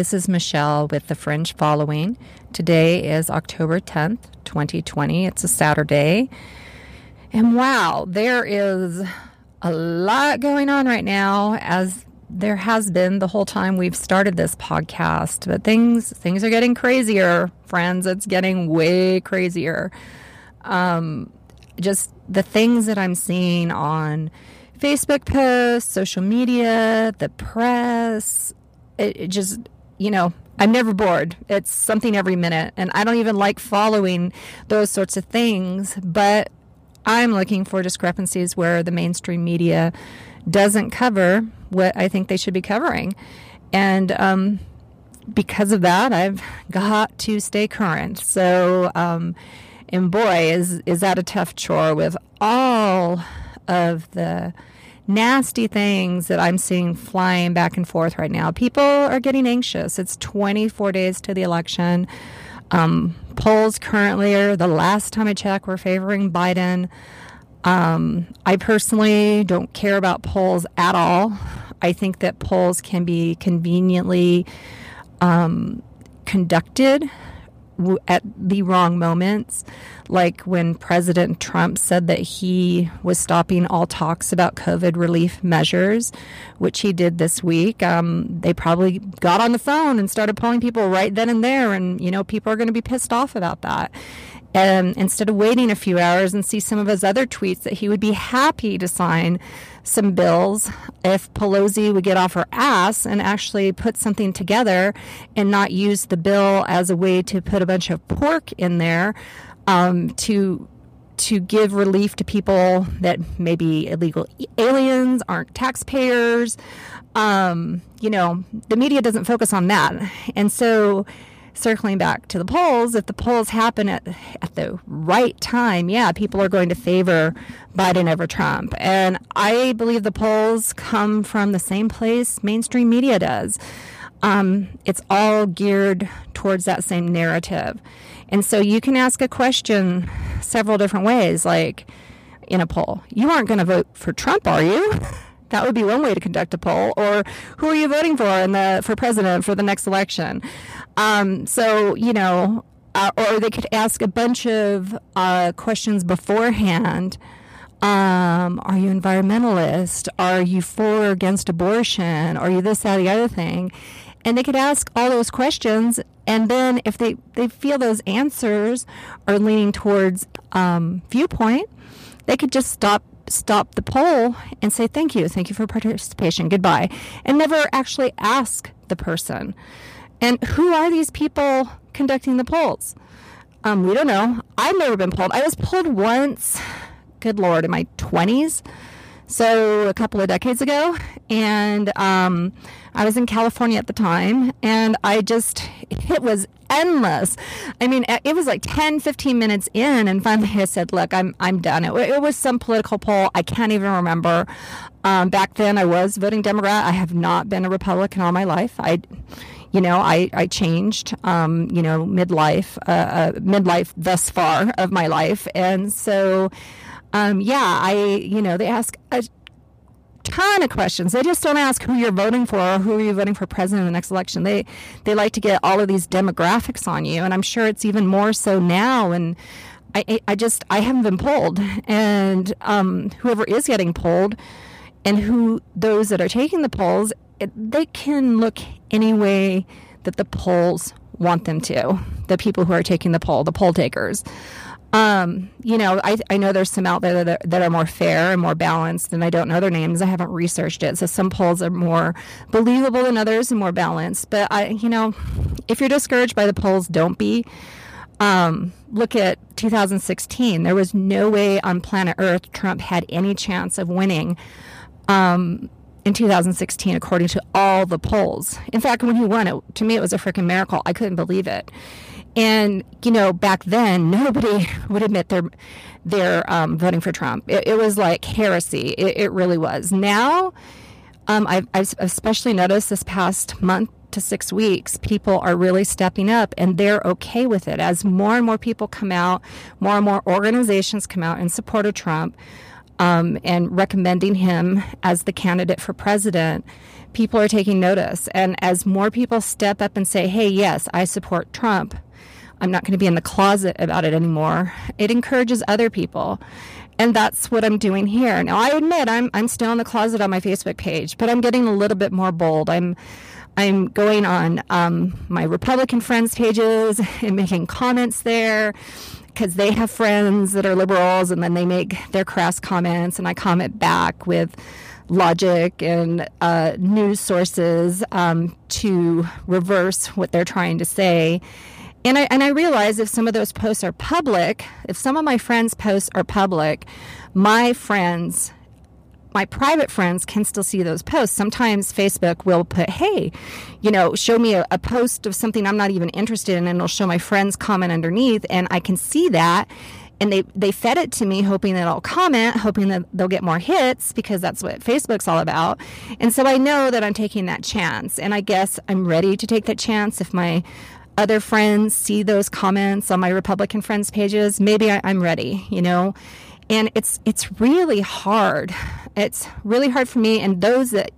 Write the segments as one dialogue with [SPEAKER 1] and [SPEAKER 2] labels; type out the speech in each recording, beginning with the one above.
[SPEAKER 1] Hi, this is Michelle with the Fringe Following. Today is October 10th, 2020. It's a Saturday. And wow, there is a lot going on right now as there has been the whole time we've started this podcast. But things things are getting crazier, friends. It's getting way crazier. Um, just the things that I'm seeing on Facebook posts, social media, the press, it, it just, you know, I'm never bored. It's something every minute. And I don't even like following those sorts of things, but I'm looking for discrepancies where the mainstream media doesn't cover what I think they should be covering. And um, because of that, I've got to stay current. So, um, and boy, is, is that a tough chore with all of the nasty things that I'm seeing flying back and forth right now. People are getting anxious. It's 24 days to the election. Um, polls currently are the last time I checked, we're favoring Biden. Um, I personally don't care about polls at all. I think that polls can be conveniently um, conducted at the wrong moments, like when President Trump said that he was stopping all talks about COVID relief measures, which he did this week. Um, they probably got on the phone and started polling people right then and there, and you know people are going to be pissed off about that. And instead of waiting a few hours and see some of his other tweets that he would be happy to sign some bills if Pelosi would get off her ass and actually put something together and not use the bill as a way to put a bunch of pork in there um, to to give relief to people that may be illegal aliens, aren't taxpayers. Um, you know, the media doesn't focus on that, and so circling back to the polls, if the polls happen at, at the right time, yeah, people are going to favor Biden over Trump. And I believe the polls come from the same place mainstream media does. Um, it's all geared towards that same narrative. And so you can ask a question several different ways, like in a poll. You aren't going to vote for Trump, are you? That would be one way to conduct a poll. Or who are you voting for in the for president for the next election? Um, so you know, uh, or they could ask a bunch of uh, questions beforehand. Um, are you environmentalist? Are you for or against abortion? Are you this, that, the other thing? And they could ask all those questions, and then if they, they feel those answers are leaning towards um, viewpoint, they could just stop stop the poll and say thank you, thank you for participation, goodbye, and never actually ask the person. And who are these people conducting the polls? Um, we don't know. I've never been polled. I was polled once, good Lord, in my 20s. So a couple of decades ago. And um, I was in California at the time. And I just, it was endless. I mean, it was like 10, 15 minutes in, and finally I said, "Look, I'm I'm done." It, it was some political poll. I can't even remember. Um, back then, I was voting Democrat. I have not been a Republican all my life. I, you know, I I changed. Um, you know, midlife, uh, uh, midlife thus far of my life, and so. Um, yeah, I, you know, they ask a ton of questions. They just don't ask who you're voting for or who are you voting for president in the next election. They they like to get all of these demographics on you, and I'm sure it's even more so now. And I I just I haven't been polled, and um, whoever is getting polled, and who those that are taking the polls, it, they can look any way that the polls want them to. The people who are taking the poll, the poll takers. Um, you know, I, I know there's some out there that are, that are more fair and more balanced, and I don't know their names. I haven't researched it. So some polls are more believable than others and more balanced. But I, you know, if you're discouraged by the polls, don't be. Um, look at 2016. There was no way on planet Earth Trump had any chance of winning. Um, in 2016, according to all the polls. In fact, when he won it, to me, it was a freaking miracle. I couldn't believe it. And you know, back then, nobody would admit they're they're um, voting for Trump. It, it was like heresy. It, it really was. Now, um, I've, I've especially noticed this past month to six weeks, people are really stepping up and they're okay with it. As more and more people come out, more and more organizations come out in support of Trump um, and recommending him as the candidate for president, people are taking notice. And as more people step up and say, hey, yes, I support Trump, I'm not going to be in the closet about it anymore, it encourages other people. And that's what I'm doing here. Now, I admit I'm, I'm still in the closet on my Facebook page, but I'm getting a little bit more bold. I'm I'm going on um, my Republican friends' pages and making comments there because they have friends that are liberals and then they make their crass comments and I comment back with logic and uh, news sources um, to reverse what they're trying to say. And I, and I realize if some of those posts are public, if some of my friends' posts are public, my friends my private friends can still see those posts. Sometimes Facebook will put, hey, you know, show me a, a, post of something I'm not even interested in, and it'll show my friends comment underneath, and I can see that. And they, they fed it to me, hoping that I'll comment, hoping that they'll get more hits because that's what Facebook's all about. And so I know that I'm taking that chance. And I guess I'm ready to take that chance if my other friends see those comments on my Republican friends' pages. Maybe I, I'm ready, you know? And it's it's really hard it's really hard for me and those that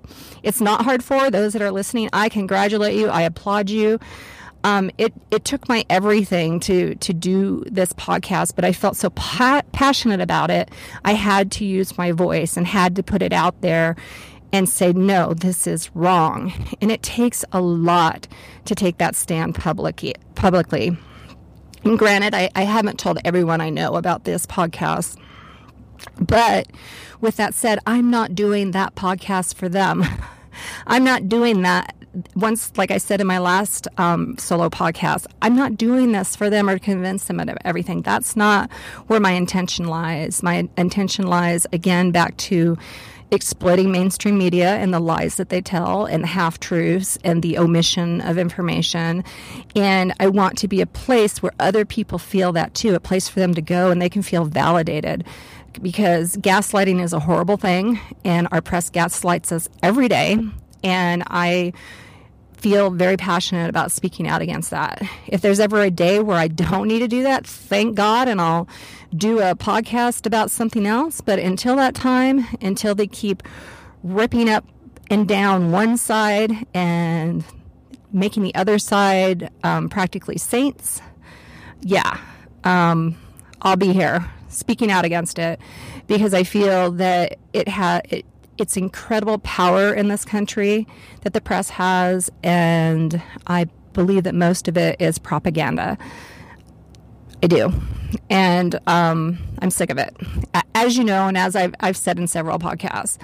[SPEAKER 1] it's not hard for those that are listening i congratulate you i applaud you um, it it took my everything to to do this podcast, but I felt so pa- passionate about it. I had to use my voice and had to put it out there and say no, this is wrong. And it takes a lot to take that stand publicly. Publicly, and granted, I, I haven't told everyone I know about this podcast. But with that said, I'm not doing that podcast for them. I'm not doing that. Once, like I said in my last um, solo podcast, I'm not doing this for them or to convince them of everything. That's not where my intention lies. My intention lies, again, back to exploiting mainstream media and the lies that they tell and the half truths and the omission of information. And I want to be a place where other people feel that too, a place for them to go and they can feel validated because gaslighting is a horrible thing, and our press gaslights us every day. And I feel very passionate about speaking out against that. If there's ever a day where I don't need to do that, thank God, and I'll do a podcast about something else. But until that time, until they keep ripping up and down one side and making the other side um, practically saints, yeah, um, I'll be here speaking out against it because I feel that it has it, it's incredible power in this country that the press has, and I believe that most of it is propaganda. I do. And um, I'm sick of it, as you know, and as I've, I've said in several podcasts.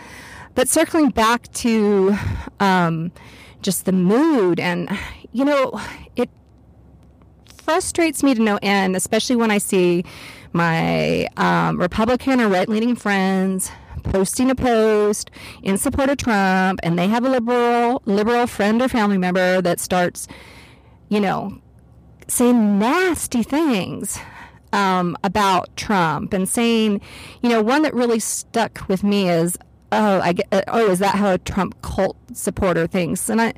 [SPEAKER 1] But circling back to um, just the mood, and, you know, it frustrates me to no end, especially when I see my um, Republican or right leaning friends posting a post in support of Trump, and they have a liberal liberal friend or family member that starts, you know, saying nasty things um, about Trump and saying, you know, one that really stuck with me is, oh, I get, uh, oh, is that how a Trump cult supporter thinks? And I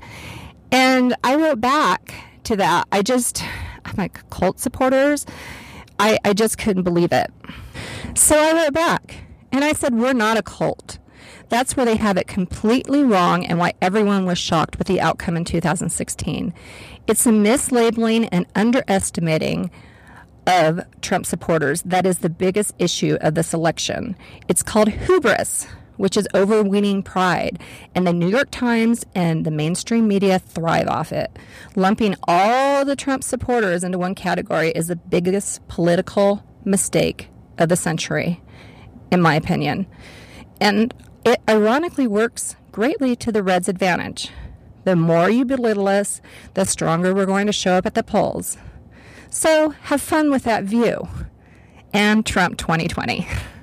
[SPEAKER 1] and I wrote back to that. I just, I'm like cult supporters. I, I just couldn't believe it. So I wrote back and I said, We're not a cult. That's where they have it completely wrong and why everyone was shocked with the outcome in 2016. It's a mislabeling and underestimating of Trump supporters that is the biggest issue of this election. It's called hubris which is overweening pride. And the New York Times and the mainstream media thrive off it. Lumping all the Trump supporters into one category is the biggest political mistake of the century, in my opinion. And it ironically works greatly to the Reds' advantage. The more you belittle us, the stronger we're going to show up at the polls. So have fun with that view. And Trump 2020.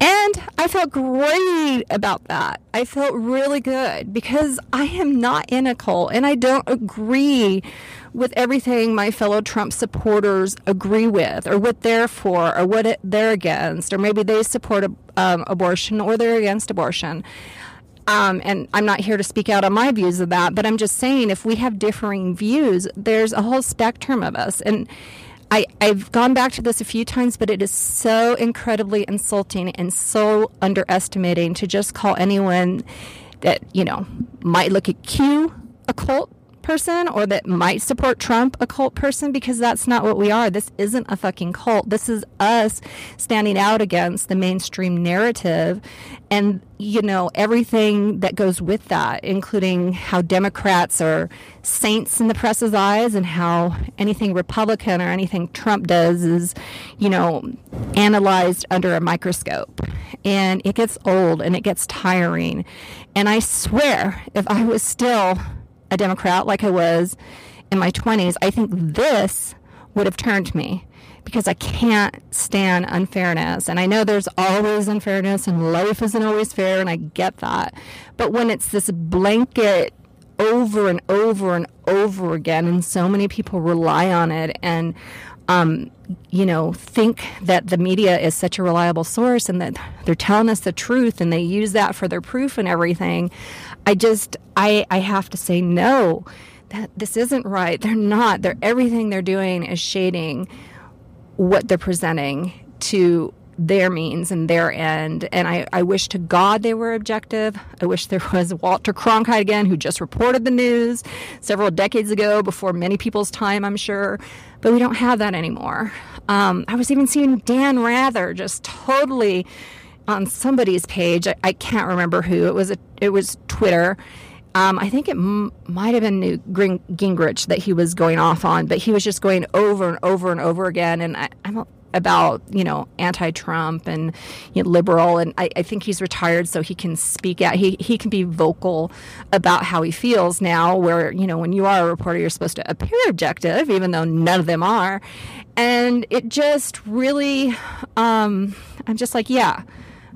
[SPEAKER 1] And I felt great about that. I felt really good because I am not in a cult and I don't agree with everything my fellow Trump supporters agree with or what they're for or what they're against, or maybe they support um, abortion or they're against abortion. Um, and I'm not here to speak out on my views of that, but I'm just saying if we have differing views, there's a whole spectrum of us. And I, I've gone back to this a few times, but it is so incredibly insulting and so underestimating to just call anyone that you know might look at Q a cult person or that might support Trump a cult person because that's not what we are. This isn't a fucking cult. This is us standing out against the mainstream narrative and, you know, everything that goes with that, including how Democrats are saints in the press's eyes and how anything Republican or anything Trump does is, you know, analyzed under a microscope. And it gets old and it gets tiring. And I swear, if I was still a Democrat like I was in my 20s, I think this would have turned me because I can't stand unfairness. And I know there's always unfairness and life isn't always fair, and I get that. But when it's this blanket over and over and over again, and so many people rely on it and um, you know, think that the media is such a reliable source and that they're telling us the truth and they use that for their proof and everything. I just, I, I have to say no. That this isn't right. They're not. They're everything they're doing is shading what they're presenting to their means and their end. And I, I wish to God they were objective. I wish there was Walter Cronkite again, who just reported the news several decades ago, before many people's time, I'm sure. But we don't have that anymore. Um, I was even seeing Dan Rather just totally on somebody's page. I, I can't remember who. It was a, it was Twitter. Um, I think it m- might have been Newt Gingrich that he was going off on, but he was just going over and over and over again. And I, I'm about you know anti-Trump and you know, liberal, and I, I, think he's retired, so he can speak out. He he can be vocal about how he feels now. Where you know when you are a reporter, you're supposed to appear objective, even though none of them are. And it just really, um, I'm just like, yeah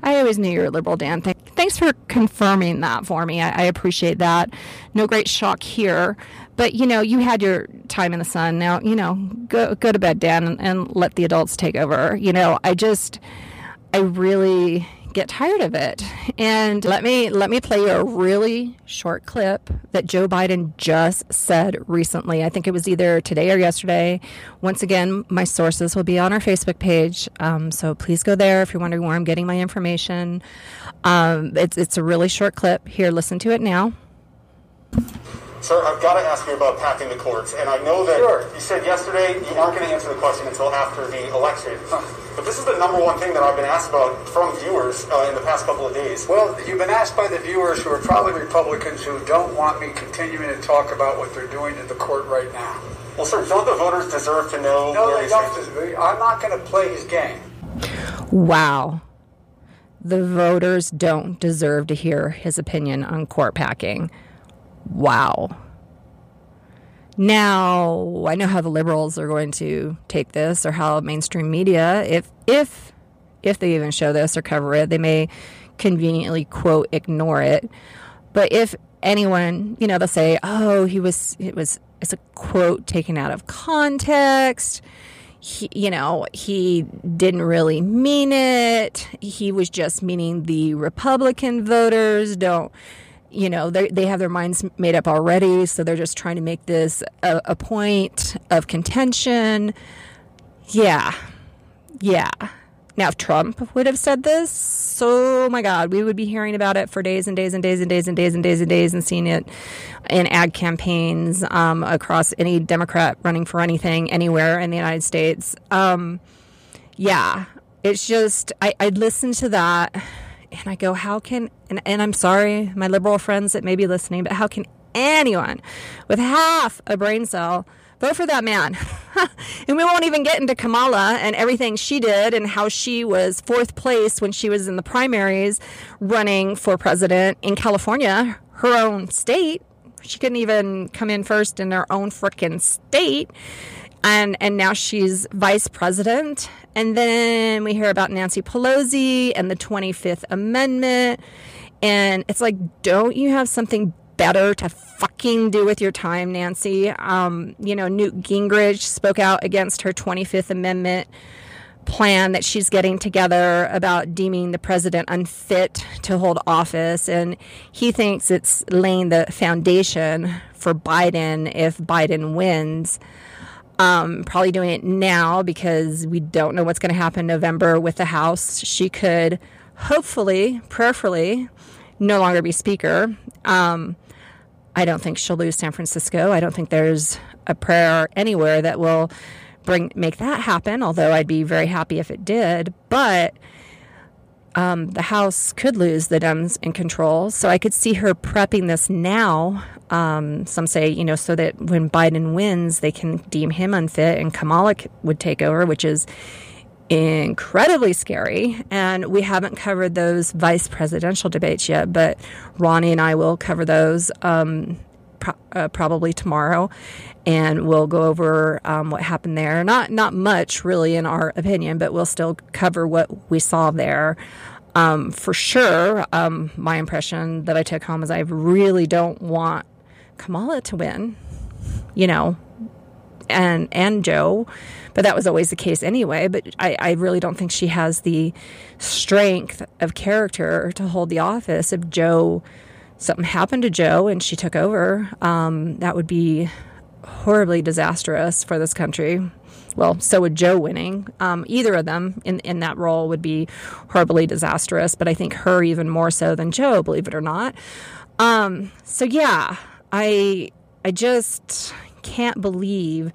[SPEAKER 1] I always knew you were a liberal, Dan. Th- thanks for confirming that for me. I, I appreciate that. No great shock here. But, you know, you had your time in the sun. Now, you know, go, go to bed, Dan, and, and let the adults take over. You know, I just, I really get tired of it. And let me let me play you a really short clip that Joe Biden just said recently. I think it was either today or yesterday. Once again, my sources will be on our Facebook page, um, so please go there if you're wondering where I'm getting my information. Um, it's it's a really short clip. Here, listen to it now.
[SPEAKER 2] Sir, I've got to ask you about packing the courts. And I know that sure. you said yesterday you aren't going to answer the question until after the election. But this is the number one thing that I've been asked about from viewers uh, in the past couple of days.
[SPEAKER 3] Well, you've been asked by the viewers who are probably Republicans who don't want me continuing to talk about what they're doing in the court right now.
[SPEAKER 2] Well, sir, don't the voters deserve to know?
[SPEAKER 3] No, they don't. I'm not going to play his game.
[SPEAKER 1] Wow. The voters don't deserve to hear his opinion on court packing. Wow. Now, I know how the liberals are going to take this or how mainstream media, if if if they even show this or cover it, they may conveniently quote ignore it. But if anyone, you know, they'll say, "Oh, he was it was it's a quote taken out of context." He, you know, he didn't really mean it. He was just meaning the Republican voters. Don't you know they they have their minds made up already, so they're just trying to make this a, a point of contention. Yeah, yeah. Now, if Trump would have said this, oh my God, we would be hearing about it for days and days and days and days and days and days and days and seeing it in ad campaigns um, across any Democrat running for anything anywhere in the United States. Um, yeah, it's just, I, I'd listen to that and I go, how can, and, and I'm sorry, my liberal friends that may be listening, but how can anyone with half a brain cell vote for that man? and we won't even get into Kamala and everything she did and how she was fourth place when she was in the primaries running for president in California, her own state. She couldn't even come in first in her own freaking state and and now she's vice president. And then we hear about Nancy Pelosi and the 25th Amendment. And it's like, don't you have something better to fucking do with your time, Nancy? Um, you know, Newt Gingrich spoke out against her 25th Amendment plan that she's getting together about deeming the president unfit to hold office. And he thinks it's laying the foundation for Biden if Biden wins. Um, probably doing it now because we don't know what's going to happen November with the House. She could hopefully, prayerfully, no longer be Speaker. Um, I don't think she'll lose San Francisco. I don't think there's a prayer anywhere that will bring make that happen. Although I'd be very happy if it did, but um, the House could lose the Dems in control. So I could see her prepping this now. Um, some say, you know, so that when Biden wins, they can deem him unfit and Kamala would take over, which is incredibly scary. And we haven't covered those vice presidential debates yet, but Ronnie and I will cover those um, pro- uh, probably tomorrow, and we'll go over um, what happened there. Not not much really, in our opinion, but we'll still cover what we saw there. Um, for sure, um, my impression that I took home is I really don't want Kamala to win. You know, and and Joe, but that was always the case anyway. But I, I really don't think she has the strength of character to hold the office if Joe something happened to Joe and she took over, um, that would be horribly disastrous for this country. Well, so would Joe winning. Um, either of them in, in that role would be horribly disastrous, but I think her even more so than Joe, believe it or not. Um, so yeah, I I just can't believe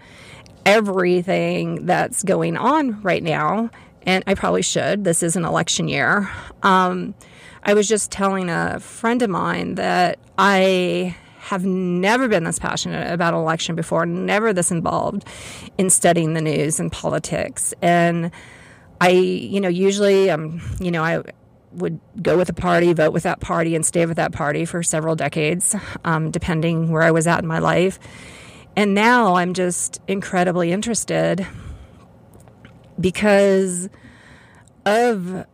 [SPEAKER 1] everything that's going on right now, and I probably should. This is an election year. Um, I was just telling a friend of mine that I have never been this passionate about an election before, never this involved in studying the news and politics. And I, you know, usually, I'm, you know, I would go with a party, vote with that party, and stay with that party for several decades, um, depending where I was at in my life. And now I'm just incredibly interested because of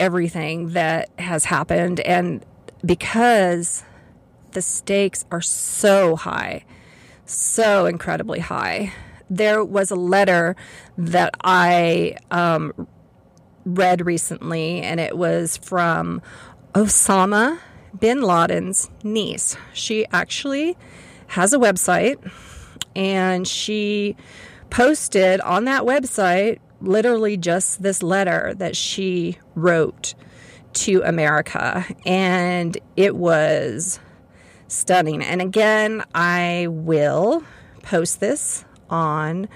[SPEAKER 1] everything that has happened and because the stakes are so high, so incredibly high. There was a letter that I um, read recently, and it was from Osama bin Laden's niece. She actually has a website, and she posted on that website literally just this letter that she wrote to America. And it was stunning. And again, I will post this on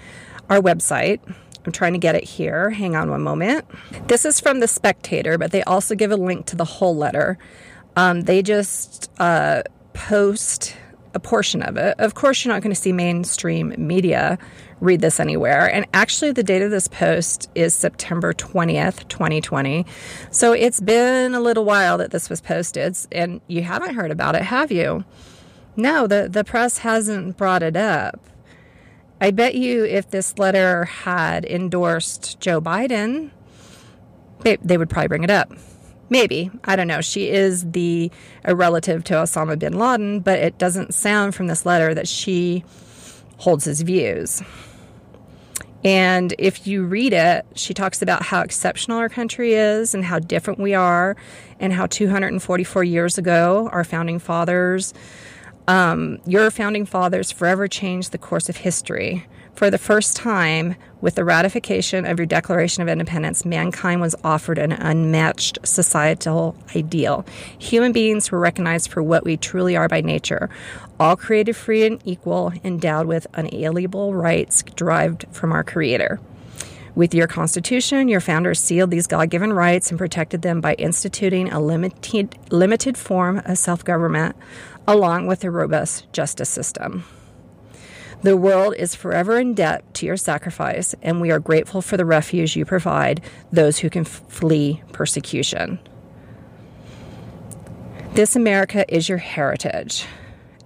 [SPEAKER 1] our website. I'm trying to get it here. Hang on one moment. This is from The Spectator, but they also give a link to the whole letter. Um, they just uh, post a portion of it. Of course, you're not going to see mainstream media read this anywhere. And actually, the date of this post is September 20th, 2020. So it's been a little while that this was posted, and you haven't heard about it, have you? No, the, the press hasn't brought it up. I bet you if this letter had endorsed Joe Biden, they, would probably bring it up. Maybe. I don't know. She is the a relative to Osama bin Laden, but it doesn't sound from this letter that she holds his views. And if you read it, she talks about how exceptional our country is and how different we are, and how 244 years ago, our founding fathers, um, your founding fathers forever changed the course of history. For the first time, with the ratification of your Declaration of Independence, mankind was offered an unmatched societal ideal. Human beings were recognized for what we truly are by nature, all created free and equal, endowed with unalienable rights derived from our Creator. With your Constitution, your founders sealed these God given rights and protected them by instituting a limited, limited form of self government along with a robust justice system. The world is forever in debt to your sacrifice, and we are grateful for the refuge you provide those who can f- flee persecution. This America is your heritage.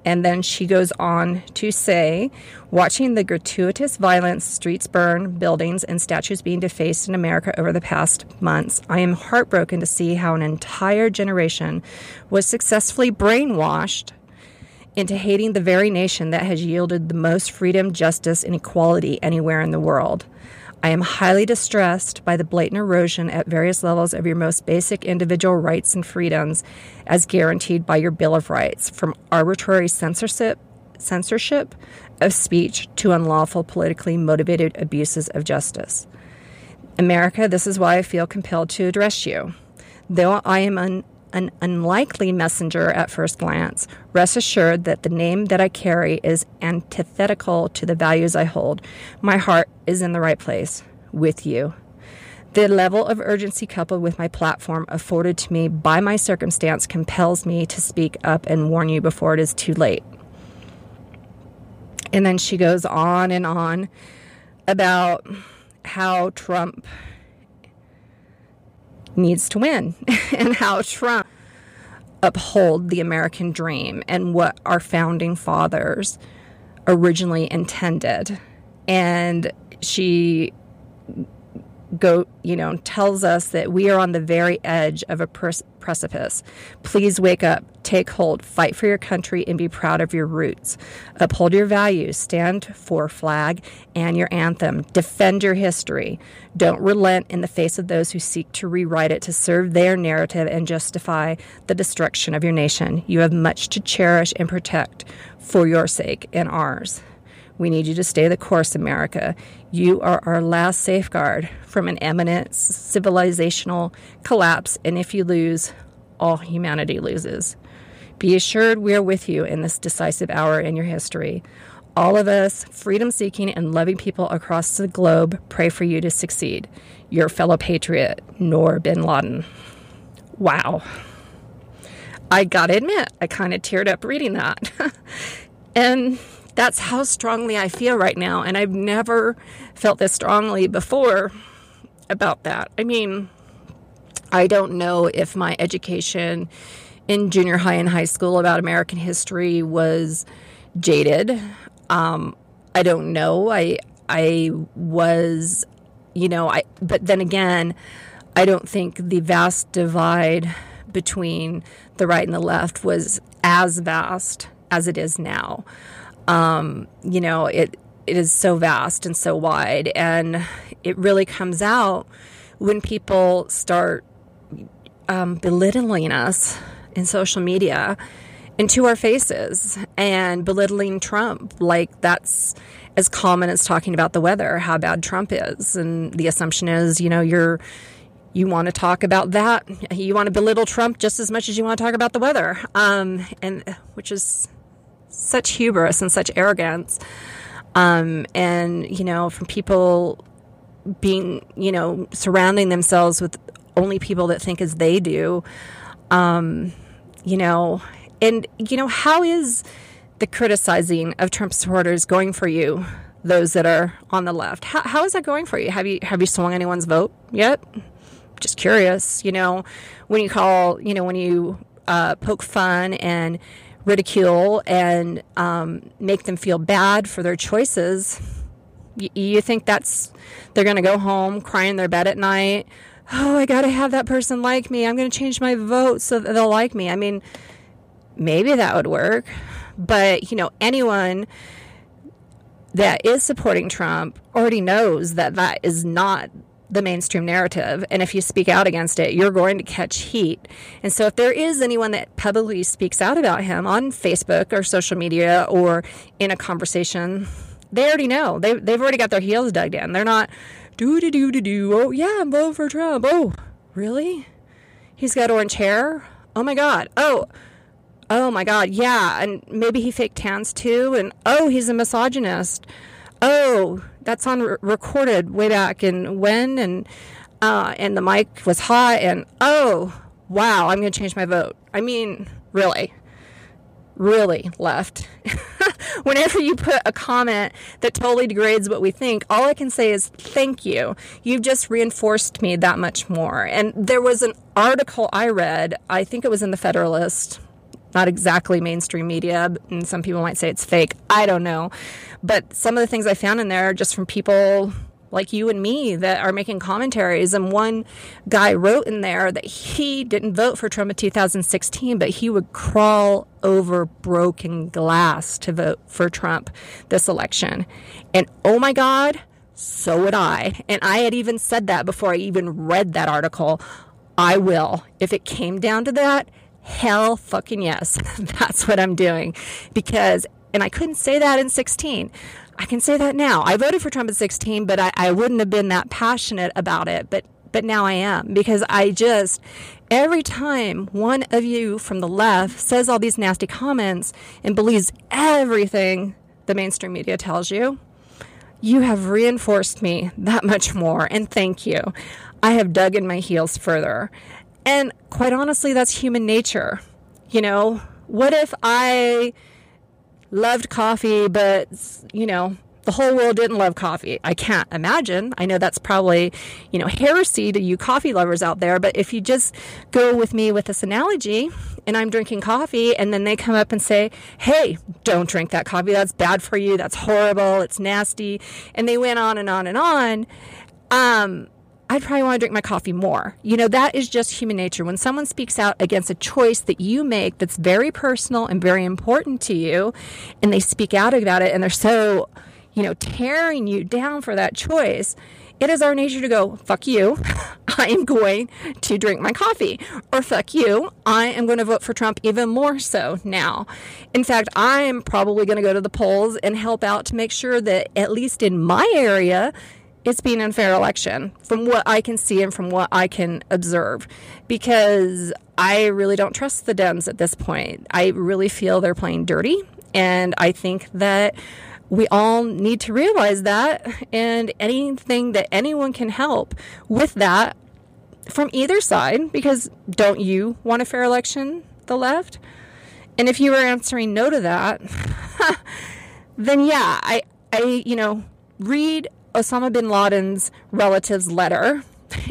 [SPEAKER 1] And then she goes on to say, watching the gratuitous violence, streets burn, buildings, and statues being defaced in America over the past months, I am heartbroken to see how an entire generation was successfully brainwashed into hating the very nation that has yielded the most freedom, justice, and equality anywhere in the world. I am highly distressed by the blatant erosion at various levels of your most basic individual rights and freedoms as guaranteed by your Bill of Rights, from arbitrary censorship, censorship of speech to unlawful politically motivated abuses of justice. America, this is why I feel compelled to address you. Though I am un- an unlikely messenger at first glance, rest assured that the name that I carry is antithetical to the values I hold. My heart is in the right place with you. The level of urgency coupled with my platform afforded to me by my circumstance compels me to speak up and warn you before it is too late. And then she goes on and on about how Trump needs to win and how Trump uphold the American dream and what our founding fathers originally intended. And she go, you know, tells us that we are on the very edge of a precipice. Please wake up, take hold, fight for your country, and be proud of your roots. Uphold your values, stand for flag and your anthem. Defend your history. Don't relent in the face of those who seek to rewrite it to serve their narrative and justify the destruction of your nation. You have much to cherish and protect for your sake and ours. We need you to stay the course, America. You are our last safeguard from an imminent civilizational collapse, and if you lose, all humanity loses. Be assured we are with you in this decisive hour in your history. All of us, freedom seeking and loving people across the globe, pray for you to succeed. Your fellow patriot, Noor bin Laden. Wow. I gotta admit, I kind of teared up reading that. and that's how strongly I feel right now. And I've never felt this strongly before about that. I mean, I don't know if my education in junior high and high school about American history was jaded. Um, I don't know. I I was, you know, I but then again, I don't think the vast divide between the right and the left was as vast as it is now um, you know, it it is so vast and so wide, and it really comes out when people start um, belittling us in social media into our faces and belittling Trump. Like that's as common as talking about the weather, how bad Trump is, and the assumption is, you know, you're you want to talk about that, you want to belittle Trump just as much as you want to talk about the weather, um, and which is such hubris and such arrogance. Um, and, you know, from people being, you know, surrounding themselves with only people that think as they do. Um, you know, and, you know, how is the criticizing of Trump supporters going for you? Those that are on the left, how, how is that going for you? Have you have you swung anyone's vote yet? Just curious, you know, when you call, you know, when you uh, poke fun and ridicule and um, make them feel bad for their choices, you, you think that's they're going to go home crying in their bed at night. Oh, I got to have that person like me. I'm going to change my vote so that they'll like me. I mean, maybe that would work, but you know, anyone that is supporting Trump already knows that that is not the mainstream narrative. And if you speak out against it, you're going to catch heat. And so if there is anyone that publicly speaks out about him on Facebook or social media or in a conversation, they already know. They, they've already got their heels dug in. They're not do do do do do. Oh, yeah, I'm voting for Trump. Oh, really? He's got orange hair? Oh my God. Oh, oh my God. Yeah. And maybe he fake tans too. And oh, he's a misogynist. Oh, that's on re- recorded way back in when and uh, and the mic was hot and oh wow i'm going to change my vote. I mean really really left. Whenever you put a comment that totally degrades what we think all i can say is thank you. You've just reinforced me that much more. And there was an article i read i think it was in the federalist not exactly mainstream media, and some people might say it's fake. I don't know. But some of the things I found in there are just from people like you and me that are making commentaries. And one guy wrote in there that he didn't vote for Trump in 2016, but he would crawl over broken glass to vote for Trump this election. And oh my God, so would I. And I had even said that before I even read that article. I will. If it came down to that, Hell fucking yes. That's what I'm doing. Because, and I couldn't say that in 16. I can say that now. I voted for Trump in 16, but I, I wouldn't have been that passionate about it. But but now I am because I just, every time one of you from the left says all these nasty comments and believes everything the mainstream media tells you, you have reinforced me that much more. And thank you. I have dug in my heels further. And quite honestly, that's human nature. You know, what if I loved coffee, but, you know, the whole world didn't love coffee. I can't imagine. I know that's probably, you know, heresy to you coffee lovers out there, but if you just go with me with this analogy and I'm drinking coffee and then they come up and say, "Hey, don't drink that coffee. That's bad for you. That's horrible. It's nasty." And they went on and on and on. Um I'd probably want to drink my coffee more. You know, that is just human nature. When someone speaks out against a choice that you make that's very personal and very important to you, and they speak out about it and they're so you know, tearing you down for that choice, it is our nature to go, fuck you, I am going to drink my coffee. Or fuck you, I am going to vote for Trump even more so now. In fact, I am probably going to go to the polls and help out to make sure that, at least in my area, it's been a fair election from what I can see and from what I can observe because I really don't trust the Dems at this point. I really feel they're playing dirty. And I think that we all need to realize that and anything that anyone can help with that from either side because don't you want a fair election the left and if you were answering no to that then yeah i i you know read osama bin laden's relatives letter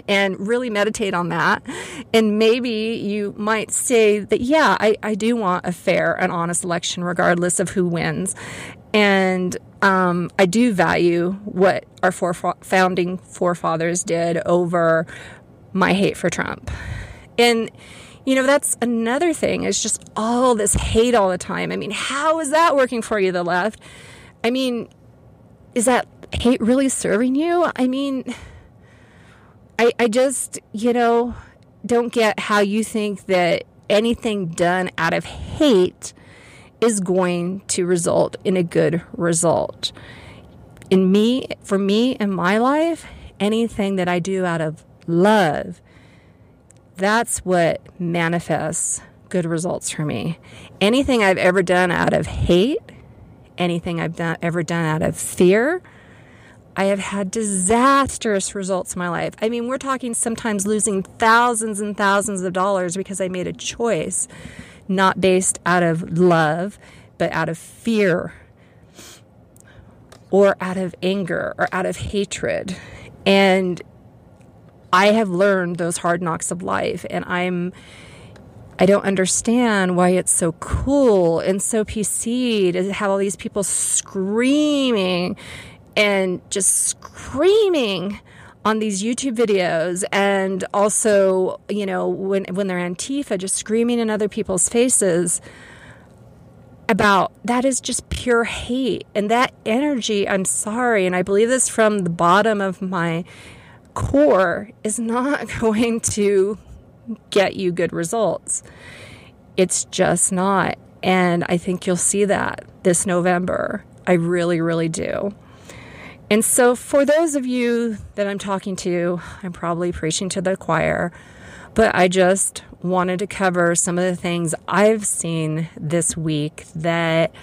[SPEAKER 1] and really meditate on that. And maybe you might say that, yeah, I, I do want a fair and honest election, regardless of who wins. And um, I do value what our founding forefathers did over my hate for Trump. And, you know, that's another thing is just all this hate all the time. I mean, how is that working for you, the left? I mean, is that hate really serving you? I mean, I, I just, you know, don't get how you think that anything done out of hate is going to result in a good result. In me, for me in my life, anything that I do out of love, that's what manifests good results for me. Anything I've ever done out of hate, anything I've done, ever done out of fear, I have had disastrous results in my life. I mean, we're talking sometimes losing thousands and thousands of dollars because I made a choice not based out of love, but out of fear or out of anger or out of hatred. And I have learned those hard knocks of life, and I'm. I don't understand why it's so cool and so PC to have all these people screaming and just screaming on these YouTube videos and also, you know, when when they're Antifa just screaming in other people's faces about that is just pure hate and that energy, I'm sorry, and I believe this from the bottom of my core is not going to get you good results. It's just not. And I think you'll see that this November. I really, really do. And so, for those of you that I'm talking to, I'm probably preaching to the choir, but I just wanted to cover some of the things I've seen this week that,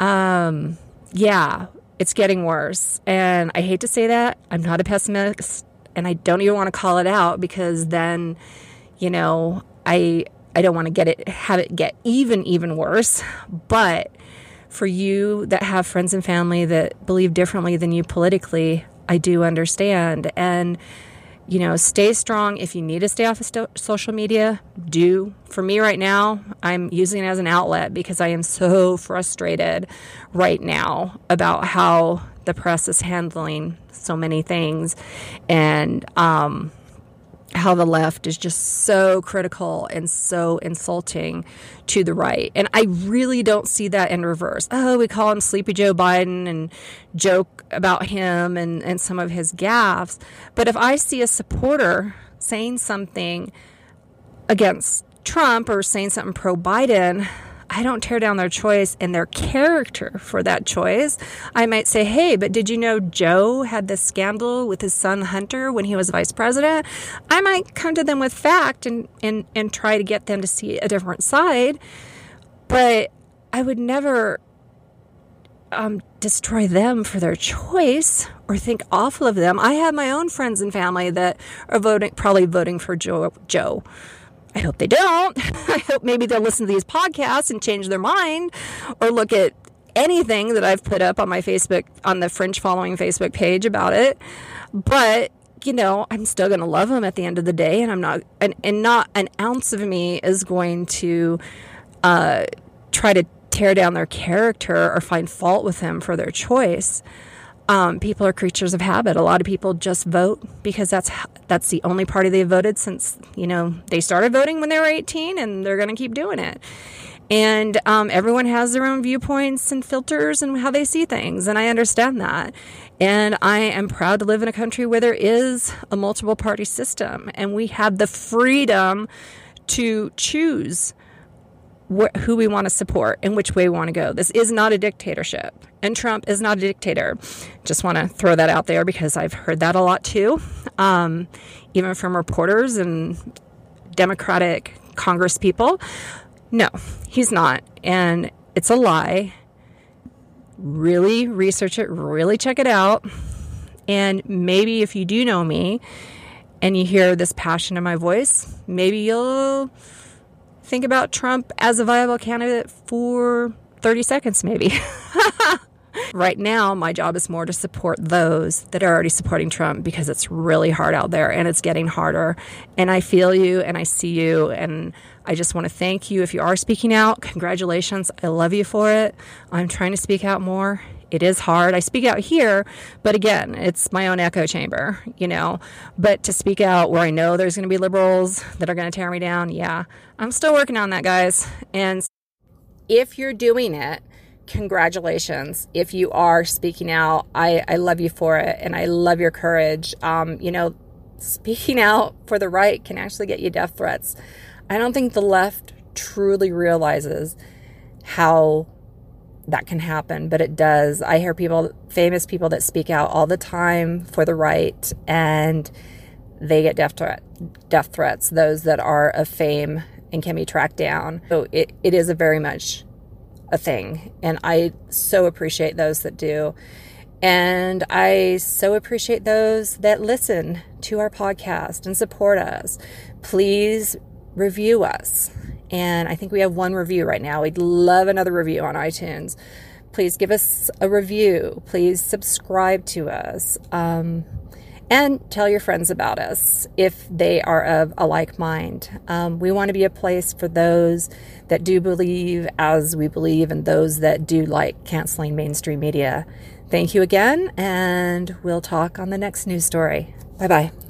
[SPEAKER 1] um, yeah, it's getting worse. And I hate to say that. I'm not a pessimist and I don't even want to call it out because then, you know, I I don't want to get it have it get even even worse. But for you that have friends and family that believe differently than you politically, I do understand. And, you know, stay strong. If you need to stay off of st- social media, do. For me right now, I'm using it as an outlet because I am so frustrated right now about how the press is handling so many things. And, um, how the left is just so critical and so insulting to the right. And I really don't see that in reverse. Oh, we call him Sleepy Joe Biden and joke about him and, and some of his gaffes. But if I see a supporter saying something against Trump or saying something pro Biden, I don't tear down their choice and their character for that choice. I might say, hey, but did you know Joe had this scandal with his son Hunter when he was vice president? I might come to them with fact and, and, and try to get them to see a different side. But I would never um, destroy them for their choice or think awful of them. I have my own friends and family that are voting, probably voting for Joe. Joe. I hope they don't. I hope maybe they'll listen to these podcasts and change their mind or look at anything that I've put up on my Facebook, on the Fringe Following Facebook page about it. But you know, I'm still going to love them at the end of the day, and I'm not, and, and not an ounce of me is going to uh, try to tear down their character or find fault with them for their choice. Um, people are creatures of habit. A lot of people just vote because that's that's the only party they've voted since you know they started voting when they were 18, and they're going to keep doing it. And um, everyone has their own viewpoints and filters and how they see things, and I understand that. And I am proud to live in a country where there is a multiple party system, and we have the freedom to choose wh- who we want to support and which way we want to go. This is not a dictatorship, and Trump is not a dictator. Just want to throw that out there because I've heard that a lot too, um, even from reporters and Democratic Congress people. No, he's not. And it's a lie. Really research it, really check it out. And maybe if you do know me and you hear this passion in my voice, maybe you'll think about Trump as a viable candidate for 30 seconds, maybe. right now, my job is more to support those that are already supporting Trump because it's really hard out there and it's getting harder. And I feel you and I see you. And I just want to thank you if you are speaking out. Congratulations. I love you for it. I'm trying to speak out more it is hard. I speak out here, but again, it's my own echo chamber, you know. But to speak out where I know there's going to be liberals that are going to tear me down, yeah, I'm still working on that, guys. And if you're doing it, congratulations. If you are speaking out, I, I love you for it and I love your courage. Um, you know, speaking out for the right can actually get you death threats. I don't think the left truly realizes how that can happen, but it does. I hear people, famous people that speak out all the time for the right, and they get death, threat, death threats, those that are of fame and can be tracked down. So it, it is a very much a thing. And I so appreciate those that do. And I so appreciate those that listen to our podcast and support us. Please review us. And I think we have one review right now. We'd love another review on iTunes. Please give us a review. Please subscribe to us. Um, and tell your friends about us if they are of a like mind. Um, we want to be a place for those that do believe as we believe and those that do like canceling mainstream media. Thank you again, and we'll talk on the next news story. Bye bye.